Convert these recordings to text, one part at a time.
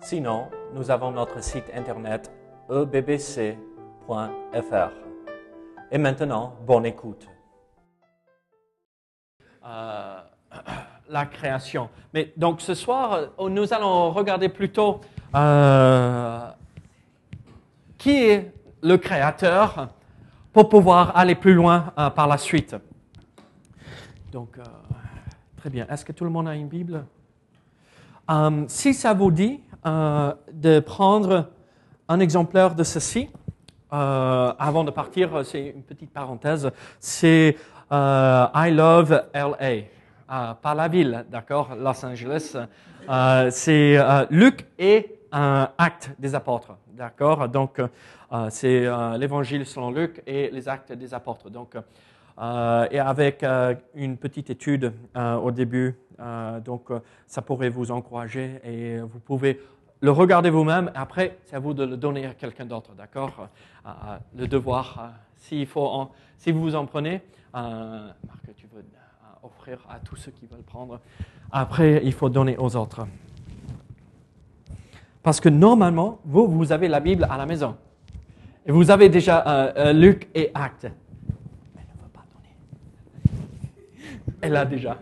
Sinon, nous avons notre site internet ebbc.fr. Et maintenant, bonne écoute. Euh, la création. Mais donc ce soir, euh, nous allons regarder plutôt euh, qui est le créateur pour pouvoir aller plus loin par la suite. Donc, très bien. Est-ce que tout le monde a une Bible? Si ça vous dit euh, de prendre un exemplaire de ceci, euh, avant de partir, c'est une petite parenthèse, c'est euh, I Love LA, pas la ville, d'accord, Los Angeles. C'est Luc et un acte des apôtres, d'accord. Donc c'est l'Évangile selon Luc et les actes des apôtres. Donc et avec une petite étude au début, donc euh, ça pourrait vous encourager et vous pouvez le regarder vous-même. Après, c'est à vous de le donner à quelqu'un d'autre, d'accord? Euh, euh, Le devoir, euh, s'il faut, si vous vous en prenez, euh, Marc, tu veux euh, offrir à tous ceux qui veulent prendre. Après, il faut donner aux autres. Parce que normalement, vous, vous avez la Bible à la maison. Et vous avez déjà euh, euh, Luc et Actes. Elle ne veut pas donner. Elle a déjà.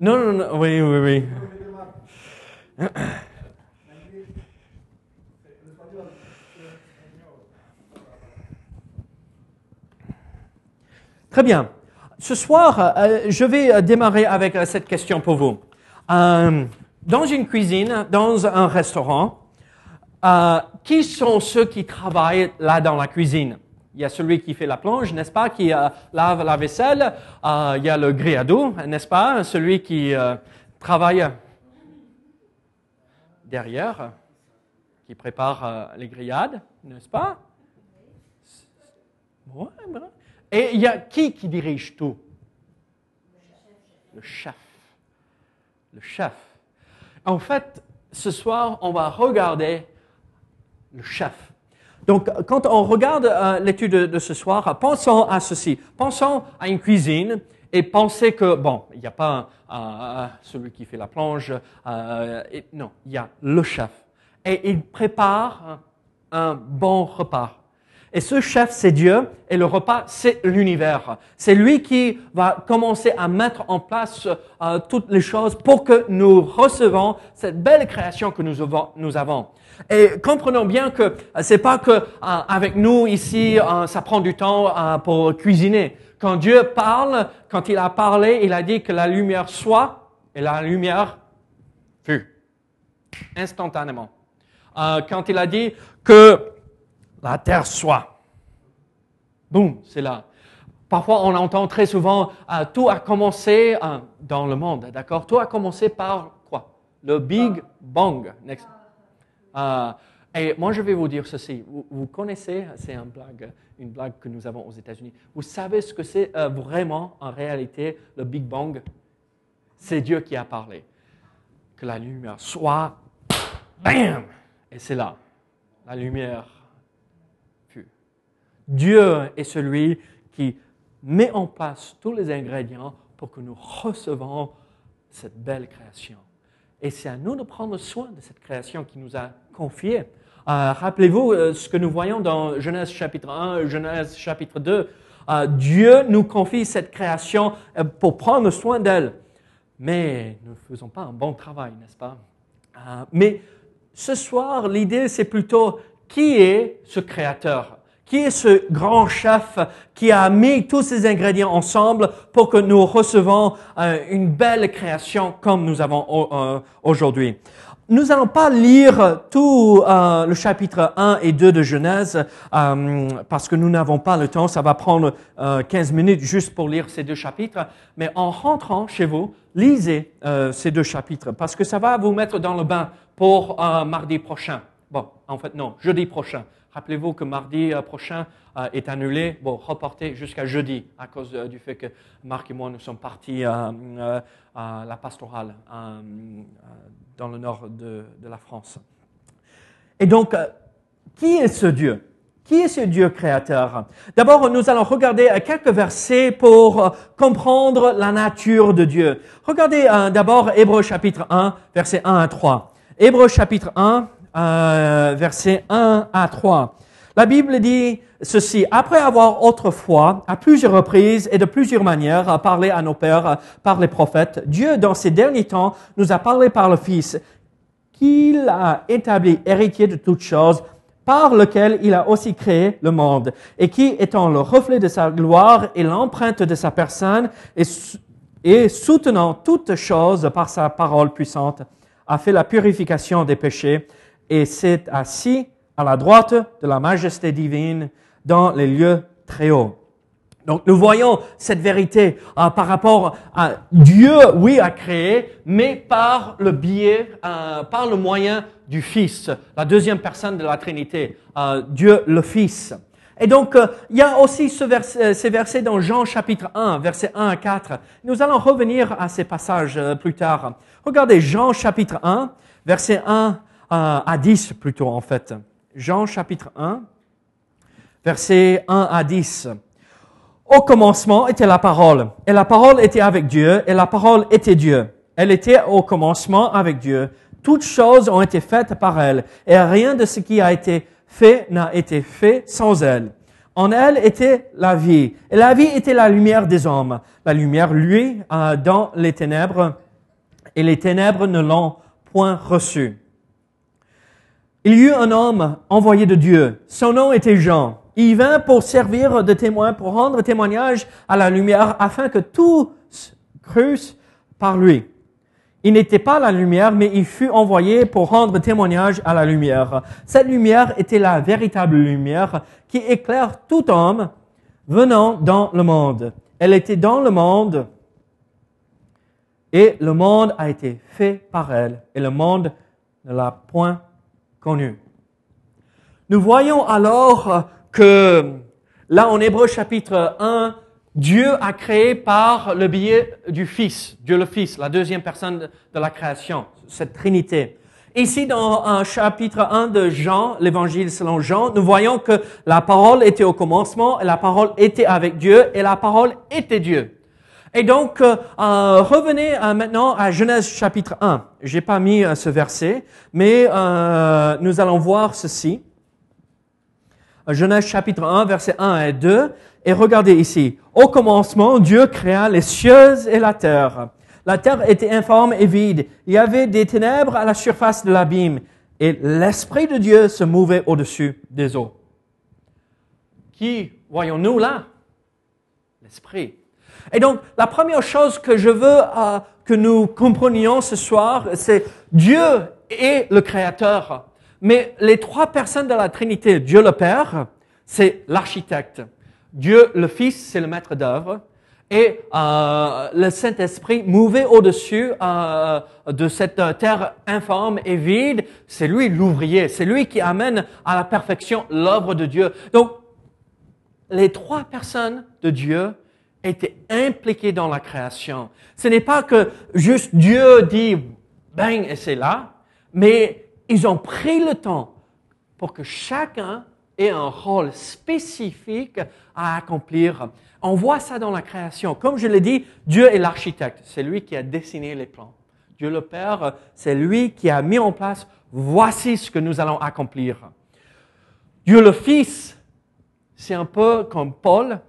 Non, non, non, oui, oui, oui. Très bien. Ce soir, euh, je vais euh, démarrer avec euh, cette question pour vous. Dans une cuisine, dans un restaurant, qui sont ceux qui travaillent là dans la cuisine? Il y a celui qui fait la plonge, n'est-ce pas, qui euh, lave la vaisselle. Euh, il y a le grillado, n'est-ce pas, celui qui euh, travaille derrière, qui prépare les grillades, n'est-ce pas? Et il y a qui qui dirige tout? Le chef. Le chef. En fait, ce soir, on va regarder le chef. Donc, quand on regarde euh, l'étude de, ce soir, pensons à ceci. Pensons à une cuisine et pensez que, bon, il n'y a pas celui qui fait la plonge. euh, et- non, il y a le chef. Et il prépare un bon repas. Et ce chef, c'est Dieu, et le repas, c'est l'univers. C'est lui qui va commencer à mettre en place euh, toutes les choses pour que nous recevons cette belle création que nous avons. Et comprenons bien que euh, c'est pas que euh, avec nous ici, euh, ça prend du temps pour cuisiner. Quand Dieu parle, quand il a parlé, il a dit que la lumière soit, et la lumière fut instantanément. Quand il a dit que la terre soit. Boum, c'est là. Parfois, on entend très souvent, euh, tout a commencé euh, dans le monde, d'accord? Tout a commencé par quoi? Le Big Bang. Euh, et moi, je vais vous dire ceci. Vous, connaissez, c'est une blague, une blague que nous avons aux États-Unis. Vous savez ce que c'est vraiment, en réalité, le Big Bang? C'est Dieu qui a parlé. Que la lumière soit, bam Et c'est là. La lumière. Dieu est celui qui met en place tous les ingrédients pour que nous recevons cette belle création. Et c'est à nous de prendre soin de cette création qui nous a confiée. Euh, Rappelez-vous euh, ce que nous voyons dans Genèse chapitre 1, Genèse chapitre 2. Euh, Dieu nous confie cette création pour prendre soin d'elle. Mais nous ne faisons pas un bon travail, n'est-ce pas? Mais ce soir, l'idée, c'est plutôt qui est ce créateur? Qui est ce grand chef qui a mis tous ces ingrédients ensemble pour que nous recevons euh, une belle création comme nous avons euh, aujourd'hui? Nous n'allons pas lire tout euh, le chapitre 1 et 2 de Genèse parce que nous n'avons pas le temps. Ça va prendre euh, 15 minutes juste pour lire ces deux chapitres. Mais en rentrant chez vous, lisez ces deux chapitres parce que ça va vous mettre dans le bain pour mardi prochain. Bon, en fait, non, jeudi prochain. Rappelez-vous que mardi euh, prochain euh, est annulé, bon, reporté jusqu'à jeudi à cause euh, du fait que Marc et moi, nous sommes partis à la pastorale dans le nord de, de la France. Et donc, qui est ce Dieu? Qui est ce Dieu créateur? D'abord, nous allons regarder quelques versets pour comprendre la nature de Dieu. Regardez d'abord Hébreu chapitre 1, versets 1 à 3. Hébreu chapitre 1, euh, versets 1 à 3. La Bible dit ceci, après avoir autrefois, à plusieurs reprises et de plusieurs manières, parlé à nos pères par les prophètes, Dieu, dans ces derniers temps, nous a parlé par le Fils, qu'il a établi héritier de toutes choses, par lequel il a aussi créé le monde, et qui, étant le reflet de sa gloire et l'empreinte de sa personne, et, et soutenant toutes choses par sa parole puissante, a fait la purification des péchés, et s'est assis à la droite de la majesté divine dans les lieux très hauts. Donc nous voyons cette vérité euh, par rapport à Dieu, oui, a créé, mais par le biais, euh, par le moyen du Fils, la deuxième personne de la Trinité, euh, Dieu le Fils. Et donc, il y a aussi ce vers- ces versets dans Jean chapitre 1, versets 1 à 4. Nous allons revenir à ces passages plus tard. Regardez Jean chapitre 1, versets 1 euh, à 10 plutôt en fait. Jean chapitre 1, versets 1 à 10. Au commencement était la parole, et la parole était avec Dieu, et la parole était Dieu. Elle était au commencement avec Dieu. Toutes choses ont été faites par elle, et rien de ce qui a été fait n'a été fait sans elle. En elle était la vie, et la vie était la lumière des hommes. La lumière, lui, euh, dans les ténèbres, et les ténèbres ne l'ont point reçue. Il y eut un homme envoyé de Dieu. Son nom était Jean. Il vint pour servir de témoin, pour rendre témoignage à la lumière, afin que tous crussent par lui. Il n'était pas la lumière, mais il fut envoyé pour rendre témoignage à la lumière. Cette lumière était la véritable lumière qui éclaire tout homme venant dans le monde. Elle était dans le monde et le monde a été fait par elle et le monde ne l'a point connue. Nous voyons alors que là en Hébreu chapitre 1, Dieu a créé par le biais du Fils, Dieu le Fils, la deuxième personne de la création, cette Trinité. Ici, dans un chapitre 1 de Jean, l'évangile selon Jean, nous voyons que la parole était au commencement, et la parole était avec Dieu, et la parole était Dieu. Et donc, euh, euh, revenez euh, maintenant à Genèse chapitre 1. J'ai pas mis ce verset, mais nous allons voir ceci. Genèse chapitre 1, versets 1 et 2. Et regardez ici. Au commencement, Dieu créa les cieux et la terre. La terre était informe et vide. Il y avait des ténèbres à la surface de l'abîme. Et l'Esprit de Dieu se mouvait au-dessus des eaux. Qui voyons-nous là? L'Esprit. Et donc, la première chose que je veux euh, que nous comprenions ce soir, c'est Dieu est le Créateur. Mais les trois personnes de la Trinité, Dieu le Père, c'est l'architecte. Dieu le Fils, c'est le maître d'œuvre. Et euh, le Saint-Esprit, mouvé au-dessus euh, de cette euh, terre informe et vide, c'est lui l'ouvrier, c'est lui qui amène à la perfection l'œuvre de Dieu. Donc, les trois personnes de Dieu étaient impliquées dans la création. Ce n'est pas que juste Dieu dit bang et c'est là, mais ils ont pris le temps pour que chacun ait un rôle spécifique à accomplir. On voit ça dans la création. Comme je l'ai dit, Dieu est l'architecte. C'est lui qui a dessiné les plans. Dieu le Père, c'est lui qui a mis en place, voici ce que nous allons accomplir. Dieu le Fils, c'est un peu comme Paul,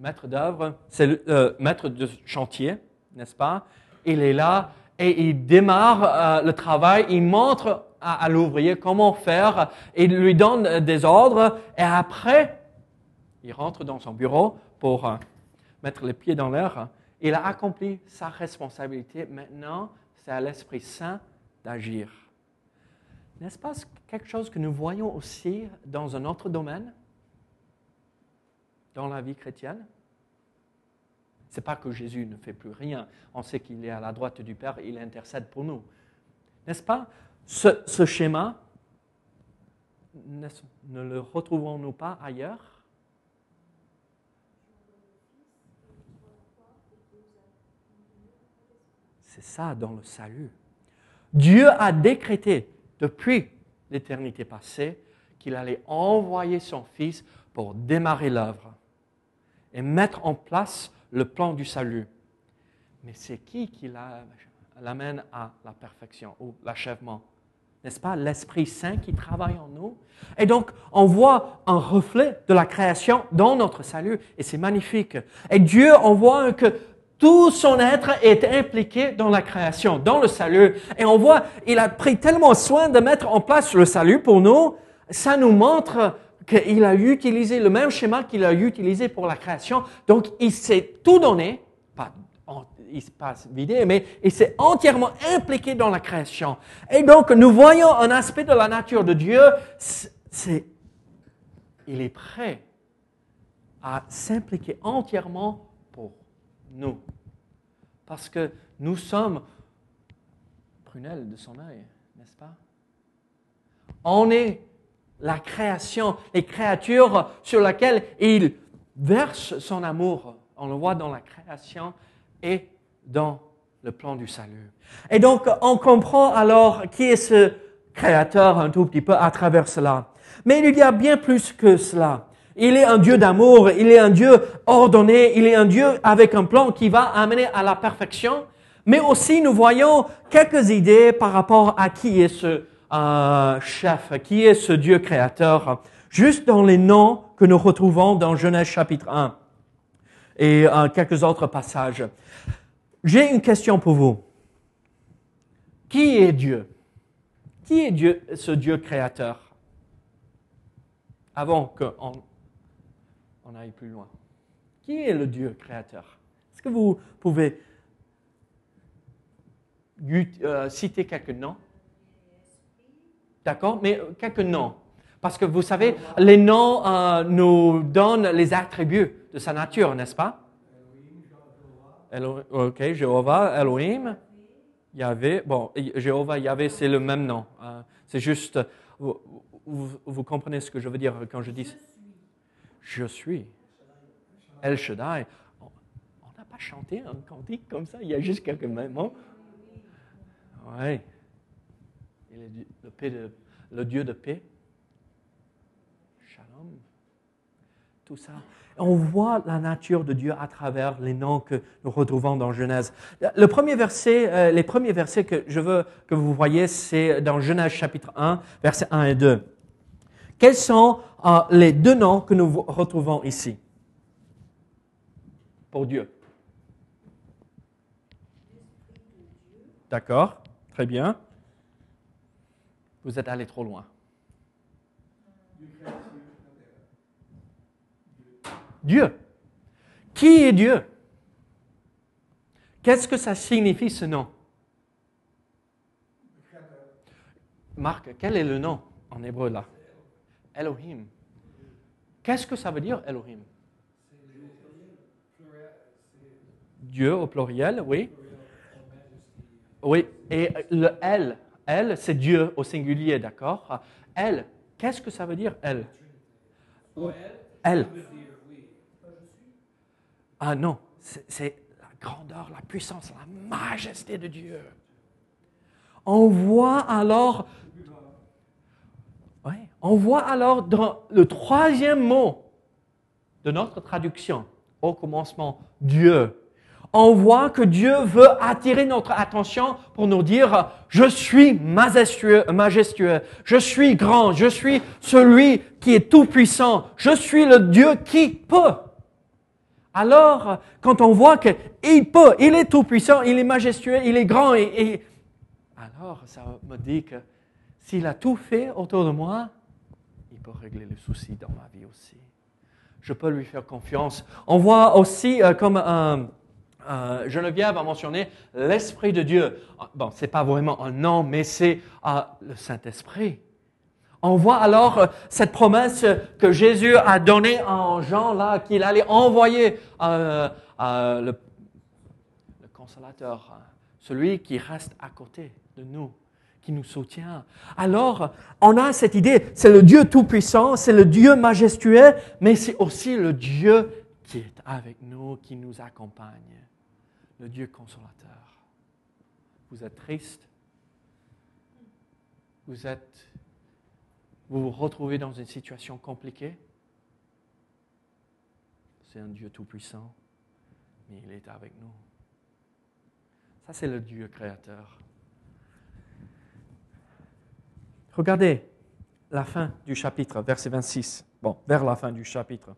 maître d'œuvre, c'est le euh, maître de chantier, n'est-ce pas? Il est là et il démarre euh, le travail, il montre à, l'ouvrier comment faire, il lui donne euh, des ordres et après, il rentre dans son bureau pour mettre les pieds dans l'air. Il a accompli sa responsabilité. Maintenant, c'est à l'Esprit Saint d'agir. N'est-ce pas quelque chose que nous voyons aussi dans un autre domaine, dans la vie chrétienne C'est pas que Jésus ne fait plus rien. On sait qu'il est à la droite du Père, il intercède pour nous. N'est-ce pas? Ce, ce schéma, ne le retrouvons-nous pas ailleurs? C'est ça dans le salut. Dieu a décrété depuis l'éternité passée qu'il allait envoyer son Fils pour démarrer l'œuvre et mettre en place le plan du salut. Mais c'est qui qui la- l'amène à la perfection ou l'achèvement? N'est-ce pas l'Esprit Saint qui travaille en nous? Et donc, on voit un reflet de la création dans notre salut et c'est magnifique. Et Dieu, on voit que tout son être est impliqué dans la création, dans le salut. Et on voit, il a pris tellement soin de mettre en place le salut pour nous. Ça nous montre qu'il a utilisé le même schéma qu'il a utilisé pour la création. Donc, il s'est tout donné, pas il se passe vidé, mais il s'est entièrement impliqué dans la création. Et donc, nous voyons un aspect de la nature de Dieu, c'est- il est prêt à s'impliquer entièrement pour nous. Parce que nous sommes prunelles de son œil, n'est-ce pas? On est la création, les créatures sur lesquelles il verse son amour. On le voit dans la création et dans le plan du salut. Et donc, on comprend alors qui est ce créateur un tout petit peu à travers cela. Mais il y a bien plus que cela. Il est un Dieu d'amour, il est un Dieu ordonné, il est un Dieu avec un plan qui va amener à la perfection. Mais aussi, nous voyons quelques idées par rapport à qui est ce chef, qui est ce Dieu créateur, juste dans les noms que nous retrouvons dans Genèse chapitre 1 et euh, quelques autres passages. J'ai une question pour vous. Qui est Dieu? Qui est Dieu, ce Dieu créateur? Avant qu'on on aille plus loin. Qui est le Dieu créateur? Est-ce que vous pouvez euh, citer quelques noms? D'accord? Mais quelques noms. Parce que vous savez, les noms euh, nous donnent les attributs de sa nature, n'est-ce pas? Elo- ok, Jéhovah, Elohim, Yahvé. Bon, Jéhovah, Yahvé, c'est le même nom. Euh, c'est juste, vous, comprenez ce que je veux dire quand je dis Je suis. El Shaddai. On n'a pas chanté un cantique comme ça il y a juste quelques moments. Oui. Le Dieu de paix. Shalom. Tout ça. On voit la nature de Dieu à travers les noms que nous retrouvons dans Genèse. Le premier verset, euh, les premiers versets que je veux que vous voyez, c'est dans Genèse chapitre 1, versets 1 et 2. Quels sont euh, les deux noms que nous retrouvons ici? Pour Dieu D'accord, très bien. Vous êtes allé trop loin. Dieu. Qui est Dieu? Qu'est-ce que ça signifie ce nom? Marc, quel est le nom en hébreu là? Elohim. Qu'est-ce que ça veut dire Elohim? Dieu au pluriel, oui. Oui, et le L, L, c'est Dieu au singulier, d'accord? L, qu'est-ce que ça veut dire L L. Ah non, c'est- c'est la grandeur, la puissance, la majesté de Dieu. On voit alors, ouais, on voit alors dans le troisième mot de notre traduction, au commencement, Dieu. On voit que Dieu veut attirer notre attention pour nous dire, je suis majestueux, majestueux, je suis grand, je suis celui qui est tout puissant, je suis le Dieu qui peut. Alors, quand on voit qu'il peut, il est tout puissant, il est majestueux, il est grand, et, alors ça me dit que s'il a tout fait autour de moi, il peut régler les soucis dans ma vie aussi. Je peux lui faire confiance. On voit aussi euh, comme un, Geneviève a mentionné l'Esprit de Dieu. Ah, Bon, c'est pas vraiment un nom, mais c'est euh, le Saint-Esprit. On voit alors euh, cette promesse que Jésus a donnée en Jean là, qu'il allait envoyer euh, euh, le, consolateur, celui qui reste à côté de nous, qui nous soutient. Alors, on a cette idée, c'est le Dieu Tout-Puissant, c'est le Dieu majestueux, mais c'est aussi le Dieu qui est avec nous, qui nous accompagne, le Dieu consolateur. Vous êtes triste, vous êtes, vous vous retrouvez dans une situation compliquée? C'est un Dieu tout-puissant, mais il est avec nous. Ça, c'est le Dieu créateur. Regardez la fin du chapitre, verset 26. Bon, vers la fin du chapitre.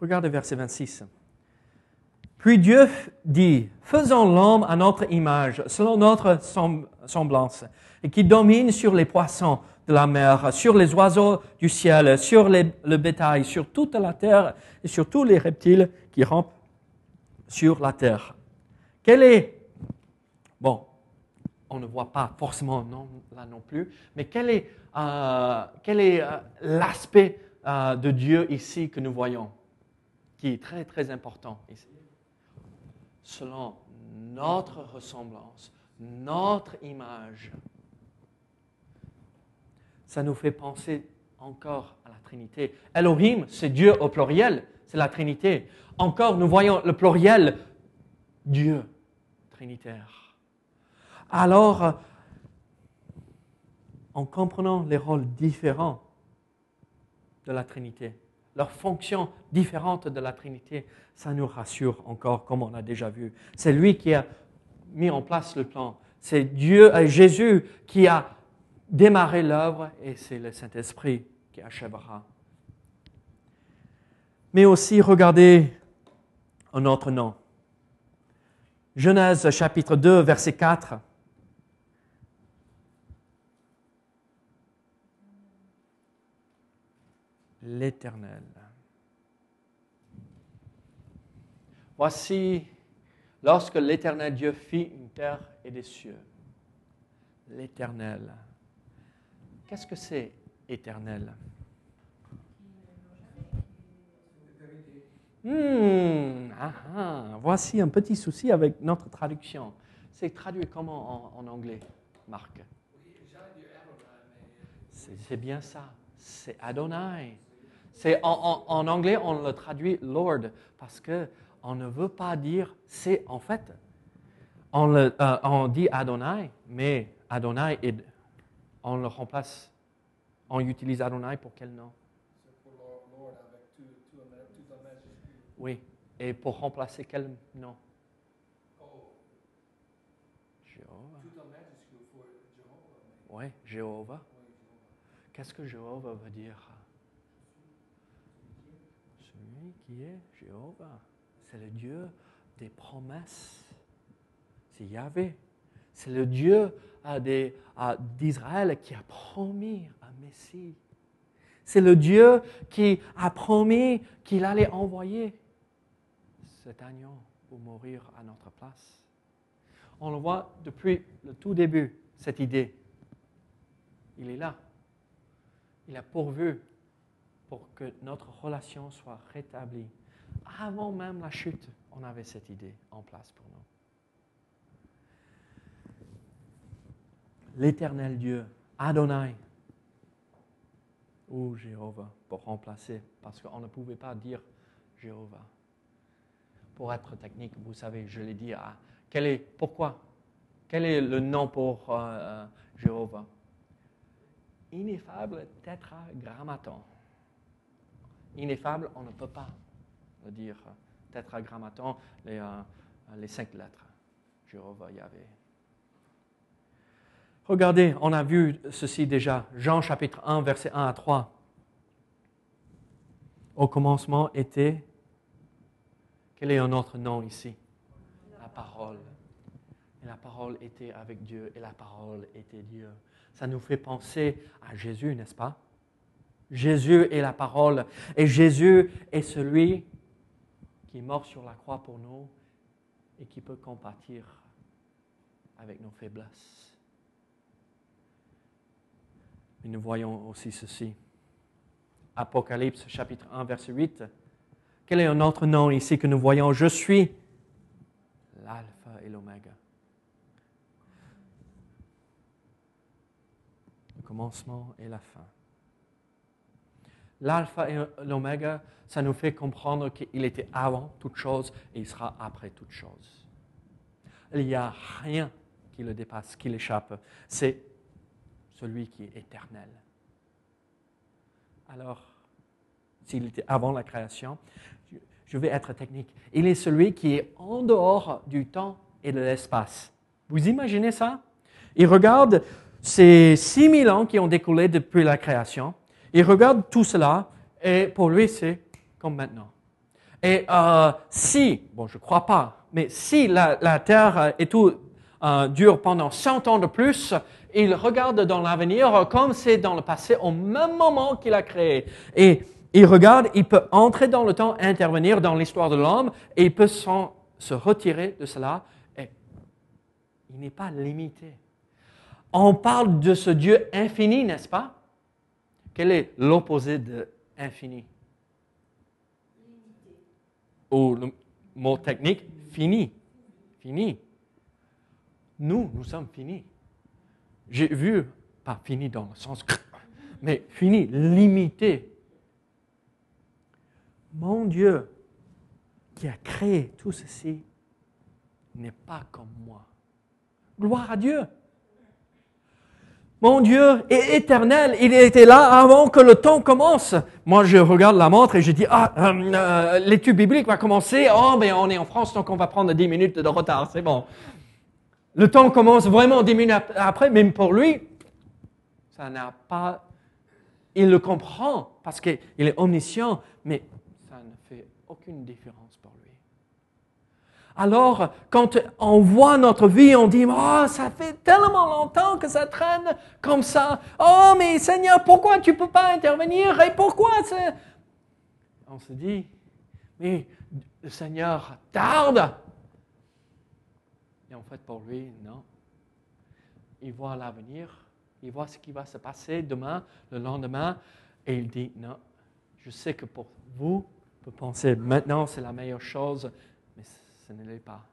Regardez verset 26. Puis Dieu dit, faisons l'homme à notre image, selon notre semblance, et qui domine sur les poissons de la mer, sur les oiseaux du ciel, sur le bétail, sur toute la terre et sur tous les reptiles qui rampent sur la terre. Quel est, bon, on ne voit pas forcément non, là non plus, mais quel est, euh, est euh, l'aspect euh, de Dieu ici que nous voyons, qui est très très important ici? Selon notre ressemblance, notre image, ça nous fait penser encore à la Trinité. Elohim, c'est Dieu au pluriel, c'est la Trinité. Encore, nous voyons le pluriel, Dieu trinitaire. Alors, en comprenant les rôles différents de la Trinité, leurs fonctions différentes de la Trinité, ça nous rassure encore, comme on a déjà vu. C'est lui qui a mis en place le plan. C'est Dieu, euh, Jésus qui a démarré l'œuvre et c'est le Saint-Esprit qui achèvera. Mais aussi, regardez un autre nom. Genèse chapitre 2, verset 4. L'Éternel. Voici lorsque l'Éternel Dieu fit une terre et des cieux. L'Éternel. Qu'est-ce que c'est éternel? Hmm, ah, ah, voici un petit souci avec notre traduction. C'est traduit comment en, anglais, Marc? C'est bien ça. C'est Adonai. C'est en, anglais, on le traduit Lord parce que on ne veut pas dire c'est en fait. Euh, on dit Adonai, mais Adonai, on le remplace. On utilise Adonai pour quel nom? Oui. Et pour remplacer quel nom? Jéhovah. Oui, Jéhovah. Qu'est-ce que Jéhovah veut dire? Qui est Jéhovah. C'est le Dieu des promesses. C'est Yahvé. C'est le Dieu d'Israël qui a promis un Messie. C'est le Dieu qui a promis qu'il allait envoyer cet agneau pour mourir à notre place. On le voit depuis le tout début, cette idée. Il est là. Il a pourvu pour que notre relation soit rétablie. Avant même la chute, on avait cette idée en place pour nous. L'éternel Dieu, Adonai, ou Jéhovah, pour remplacer, parce qu'on ne pouvait pas dire Jéhovah pour être technique, vous savez, je l'ai dit, ah, quel est, pourquoi? Quel est le nom pour euh, Jéhovah? Ineffable tétragrammaton. Ineffable, on ne peut pas dire. Tétragrammaton, les, euh, les cinq lettres. Jéhovah, Yahvé. Regardez, on a vu ceci déjà. Jean chapitre 1, verset 1 à 3. Au commencement était quel est un autre nom ici? La parole. Et la parole était avec Dieu et la parole était Dieu. Ça nous fait penser à Jésus, n'est-ce pas? Jésus est la parole. Et Jésus est celui qui est mort sur la croix pour nous et qui peut compatir avec nos faiblesses. Mais nous voyons aussi ceci. Apocalypse chapitre 1, verset 8. Quel est un autre nom ici que nous voyons? Je suis l'alpha et l'oméga. Le commencement et la fin. L'alpha et l'oméga, ça nous fait comprendre qu'il était avant toute chose et il sera après toute chose. Il n'y a rien qui le dépasse, qui l'échappe. C'est celui qui est éternel. Alors, s'il était avant la création, je vais être technique. Il est celui qui est en dehors du temps et de l'espace. Vous imaginez ça? Il regarde ces 6000 ans qui ont découlé depuis la création. Il regarde tout cela et pour lui, c'est comme maintenant. Et euh, si, bon, je ne crois pas, mais si la, Terre et tout euh, dure pendant 100 ans de plus, il regarde dans l'avenir comme c'est dans le passé au même moment qu'il a créé. Et il regarde, il peut entrer dans le temps, intervenir dans l'histoire de l'homme, et il peut se retirer de cela. Et il n'est pas limité. On parle de ce Dieu infini, n'est-ce pas? Quel est l'opposé de infini? Ou le mot technique, fini. Fini. Nous, nous sommes finis. J'ai vu, pas fini dans le sens, mais fini, limité. Mon Dieu, qui a créé tout ceci, n'est pas comme moi. Gloire à Dieu. Mon Dieu est éternel. Il était là avant que le temps commence. Moi, je regarde la montre et je dis, ah, euh, euh, l'étude biblique va commencer. Oh, mais on est en France, donc on va prendre 10 minutes de retard. C'est bon. Le temps commence vraiment 10 minutes après, même pour lui, ça n'a pas, il le comprend parce qu'il est omniscient, mais ça ne fait aucune différence. Alors, quand on voit notre vie, on dit, oh, ça fait tellement longtemps que ça traîne comme ça. Oh, mais Seigneur, pourquoi tu ne peux pas intervenir? Et pourquoi On se dit, mais le Seigneur tarde. Et en fait, pour lui, non. Il voit l'avenir, il voit ce qui va se passer demain, le lendemain, et il dit, non, je sais que pour vous, vous pensez maintenant c'est la meilleure chose, ce ne l'est pas.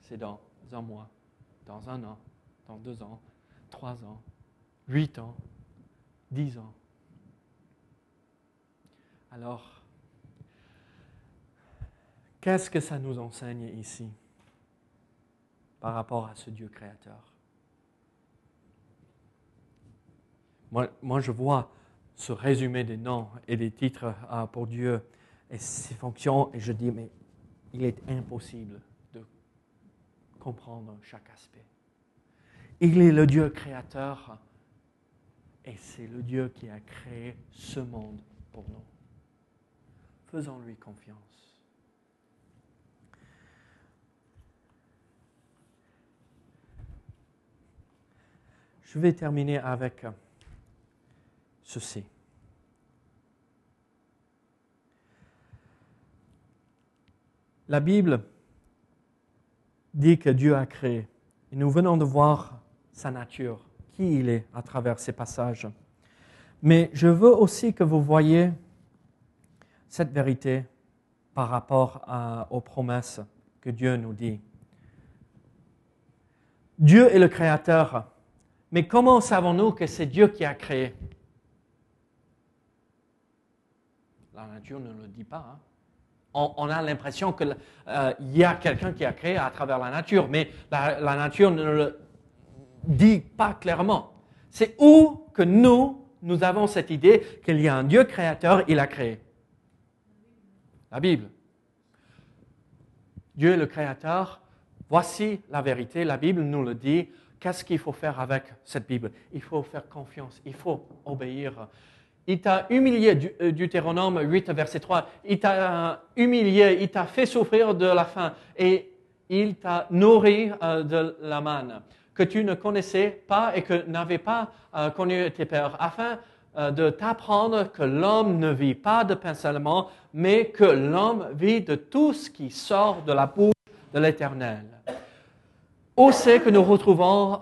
C'est dans un mois, dans un an, dans deux ans, trois ans, huit ans, dix ans. Alors, qu'est-ce que ça nous enseigne ici? par rapport à ce Dieu créateur? Moi, je vois ce résumé des noms et des titres euh, pour Dieu et ses fonctions, et je dis, mais il est impossible de comprendre chaque aspect. Il est le Dieu créateur et c'est le Dieu qui a créé ce monde pour nous. Faisons-lui confiance. Je vais terminer avec ceci. La Bible dit que Dieu a créé. Nous venons de voir sa nature, qui il est à travers ces passages. Mais je veux aussi que vous voyez cette vérité par rapport aux promesses que Dieu nous dit. Dieu est le Créateur mais comment savons-nous que c'est Dieu qui a créé? La nature ne le dit pas. Hein. On, a l'impression qu'il euh, y a quelqu'un qui a créé à travers la nature, mais la, nature ne le dit pas clairement. C'est où que nous, nous avons cette idée qu'il y a un Dieu créateur, il a créé La Bible. Dieu est le créateur. Voici la vérité. La Bible nous le dit. Qu'est-ce qu'il faut faire avec cette Bible? Il faut faire confiance, il faut obéir. Il t'a humilié, euh, Deutéronome 8, verset 3, il t'a humilié, il t'a fait souffrir de la faim et il t'a nourri euh, de la manne que tu ne connaissais pas et que n'avais pas euh, connu tes pères, afin de t'apprendre que l'homme ne vit pas de pain seulement, mais que l'homme vit de tout ce qui sort de la bouche de l'Éternel. Où c'est que nous retrouvons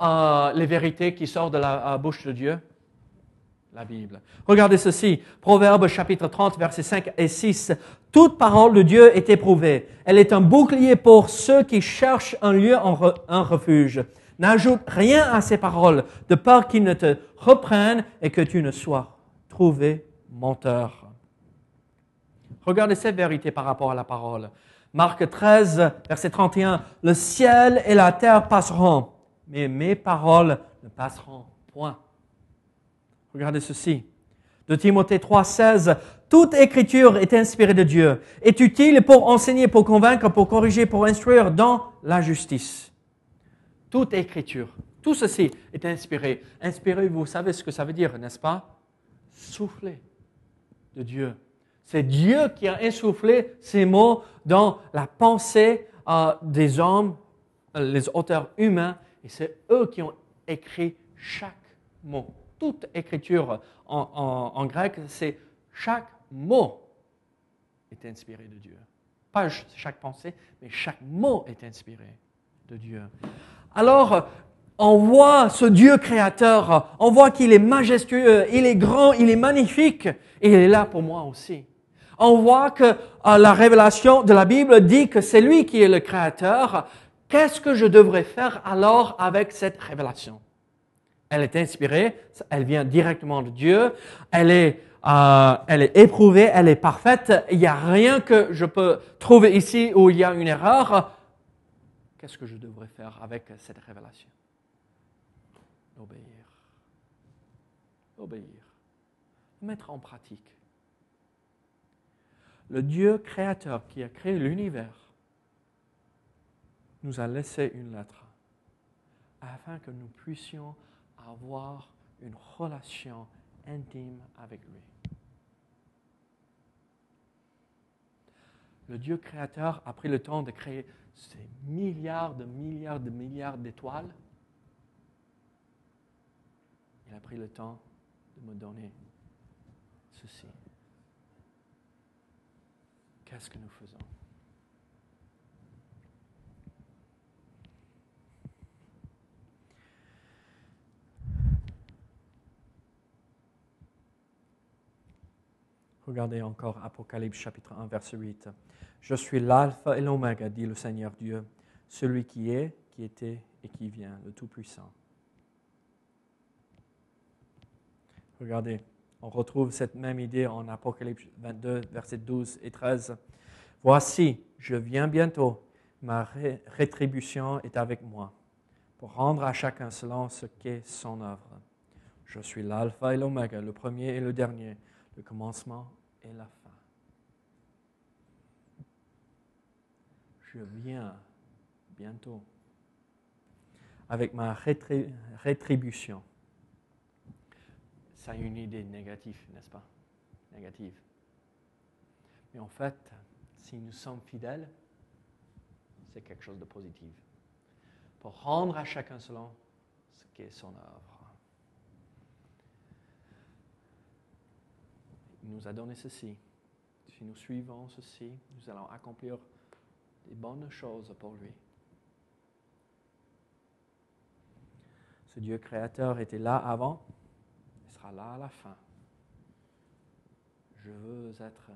les vérités qui sortent de la bouche de Dieu? La Bible. Regardez ceci, Proverbe chapitre 30, versets 5 et 6. Toute parole de Dieu est éprouvée. Elle est un bouclier pour ceux qui cherchent un lieu, en un refuge. N'ajoute rien à ces paroles, de peur qu'ils ne te reprennent et que tu ne sois trouvé menteur. Regardez cette vérité par rapport à la parole. Marc 13, verset 31, Le ciel et la terre passeront, mais mes paroles ne passeront point. Regardez ceci. De Timothée 3, 16, Toute écriture est inspirée de Dieu, est utile pour enseigner, pour convaincre, pour corriger, pour instruire dans la justice. Toute écriture, tout ceci est inspiré. Inspiré, vous savez ce que ça veut dire, n'est-ce pas? Souffler de Dieu. C'est Dieu qui a insoufflé ces mots dans la pensée euh, des hommes, euh, les auteurs humains, et c'est eux qui ont écrit chaque mot. Toute écriture en, grec, c'est chaque mot est inspiré de Dieu. Pas chaque pensée, mais chaque mot est inspiré de Dieu. Alors, on voit ce Dieu créateur, on voit qu'il est majestueux, il est grand, il est magnifique, et il est là pour moi aussi on voit que euh, la révélation de la Bible dit que c'est lui qui est le créateur. Qu'est-ce que je devrais faire alors avec cette révélation? Elle est inspirée, elle vient directement de Dieu, elle est, euh, éprouvée, elle est parfaite. Il n'y a rien que je peux trouver ici où il y a une erreur. Qu'est-ce que je devrais faire avec cette révélation? Obéir. Obéir. Mettre en pratique le Dieu créateur qui a créé l'univers, nous a laissé une lettre afin que nous puissions avoir une relation intime avec lui. Le Dieu créateur a pris le temps de créer ces milliards de milliards de milliards d'étoiles. Il a pris le temps de me donner ceci. Qu'est-ce que nous faisons? Regardez encore Apocalypse chapitre 1, verset 8. Je suis l'alpha et l'oméga, dit le Seigneur Dieu, celui qui est, qui était et qui vient, le Tout-Puissant. Regardez, on retrouve cette même idée en Apocalypse 22, versets 12 et 13. Voici, je viens bientôt, ma rétribution est avec moi, pour rendre à chacun selon ce qu'est son œuvre. Je suis l'alpha et l'oméga, le premier et le dernier, le commencement la fin. Je viens bientôt avec ma rétribution ça a une idée négative, n'est-ce pas? Négative. Mais en fait, si nous sommes fidèles, c'est quelque chose de positif. Pour rendre à chacun selon ce qu'est son œuvre. Il nous a donné ceci. Si nous suivons ceci, nous allons accomplir des bonnes choses pour lui. Ce Dieu créateur était là avant, là à la fin. Je veux être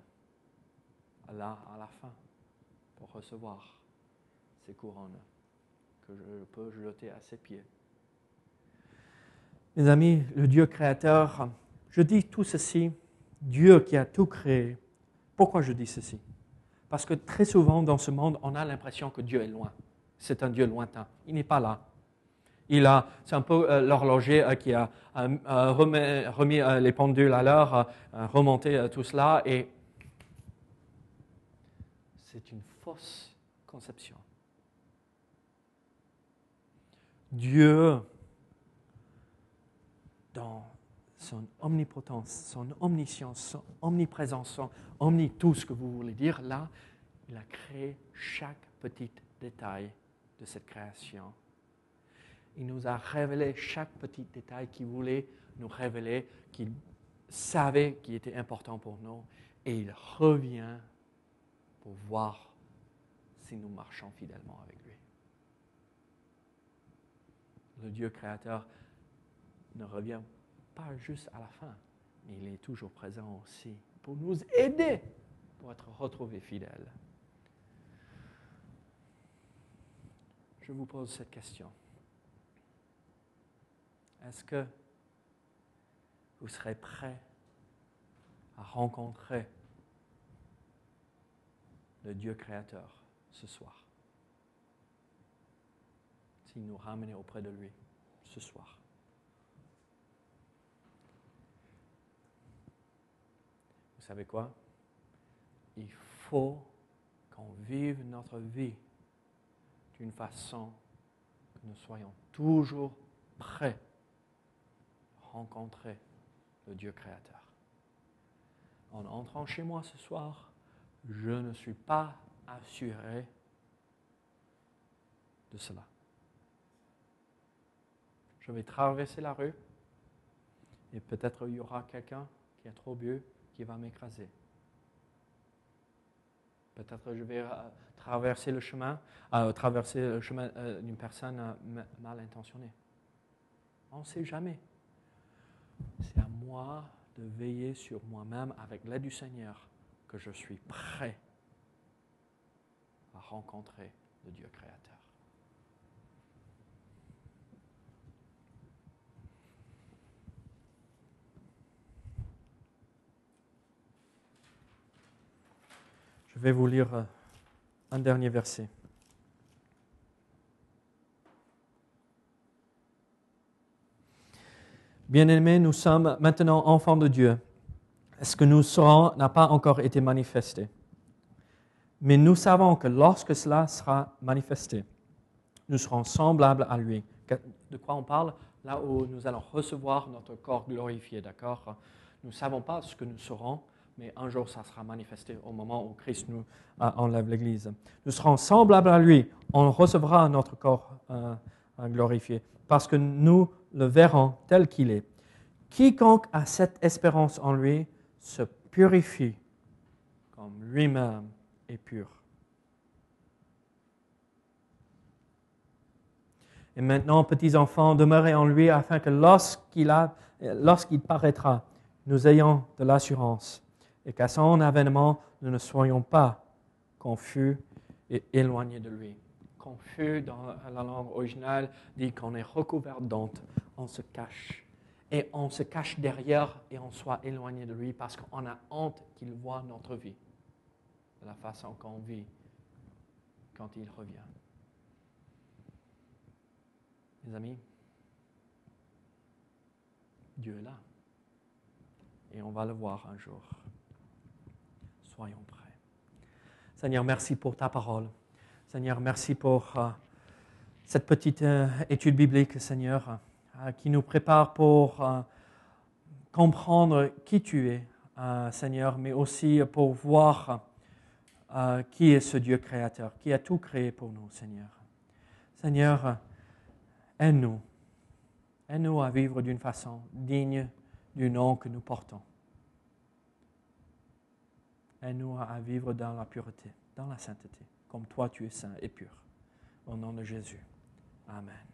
là à la fin pour recevoir ces couronnes que je peux jeter à ses pieds. Mes amis, le Dieu créateur, je dis tout ceci, Dieu qui a tout créé. Pourquoi je dis ceci? Parce que très souvent dans ce monde, on a l'impression que Dieu est loin. C'est un Dieu lointain. Il n'est pas là. Il a, c'est un peu euh, l'horloger euh, qui a euh, remis, les pendules à l'heure, remonté tout cela, et c'est une fausse conception. Dieu, dans son omnipotence, son omniscience, son omniprésence, son omni tout ce que vous voulez dire, là, il a créé chaque petit détail de cette création il nous a révélé chaque petit détail qu'il voulait nous révéler, qu'il savait qui était important pour nous, et il revient pour voir si nous marchons fidèlement avec lui. Le Dieu créateur ne revient pas juste à la fin, mais il est toujours présent aussi pour nous aider pour être retrouvés fidèles. Je vous pose cette question. Est-ce que vous serez prêt à rencontrer le Dieu créateur ce soir? S'il nous ramenait auprès de lui ce soir. Savez quoi? Il faut qu'on vive notre vie d'une façon que nous soyons toujours prêts à rencontrer le Dieu créateur. En entrant chez moi ce soir, je ne suis pas assuré de cela. Je vais traverser la rue et peut-être il y aura quelqu'un qui est trop vieux va m'écraser. Peut-être je vais euh, traverser le chemin, euh, traverser le chemin euh, d'une personne mal intentionnée. On ne sait jamais. C'est à moi de veiller sur moi-même avec l'aide du Seigneur que je suis prêt à rencontrer le Dieu créateur. Je vais vous lire euh, un dernier verset. Bien-aimés, nous sommes maintenant enfants de Dieu. Ce que nous serons n'a pas encore été manifesté? Mais nous savons que lorsque cela sera manifesté, nous serons semblables à lui. De quoi on parle? Là où nous allons recevoir notre corps glorifié, d'accord? Nous ne savons pas ce que nous serons, mais un jour ça sera manifesté au moment où Christ nous euh, enlève l'Église. Nous serons semblables à lui. On recevra notre corps euh, glorifié parce que nous le verrons tel qu'il est. Quiconque a cette espérance en lui se purifie comme lui-même est pur. Et maintenant, petits enfants, demeurez en lui afin que lorsqu'il paraîtra, nous ayons de l'assurance et qu'à son avènement, nous ne soyons pas confus et éloignés de lui. Confus dans la langue originale dit qu'on est recouvert d'honte, on se cache. Et on se cache derrière et on soit éloigné de lui parce qu'on a honte qu'il voit notre vie, la façon qu'on vit quand il revient. Mes amis, Dieu est là. Et on va le voir un jour Seigneur, merci pour ta parole. Seigneur, merci pour euh, cette petite euh, étude biblique, Seigneur, euh, qui nous prépare pour comprendre qui tu es, Seigneur, mais aussi pour voir qui est ce Dieu créateur, qui a tout créé pour nous, Seigneur. Seigneur, aide-nous. Aide-nous à vivre d'une façon digne du nom que nous portons. Aide-nous à vivre dans la pureté, dans la sainteté, comme toi tu es saint et pur. Au nom de Jésus. Amen.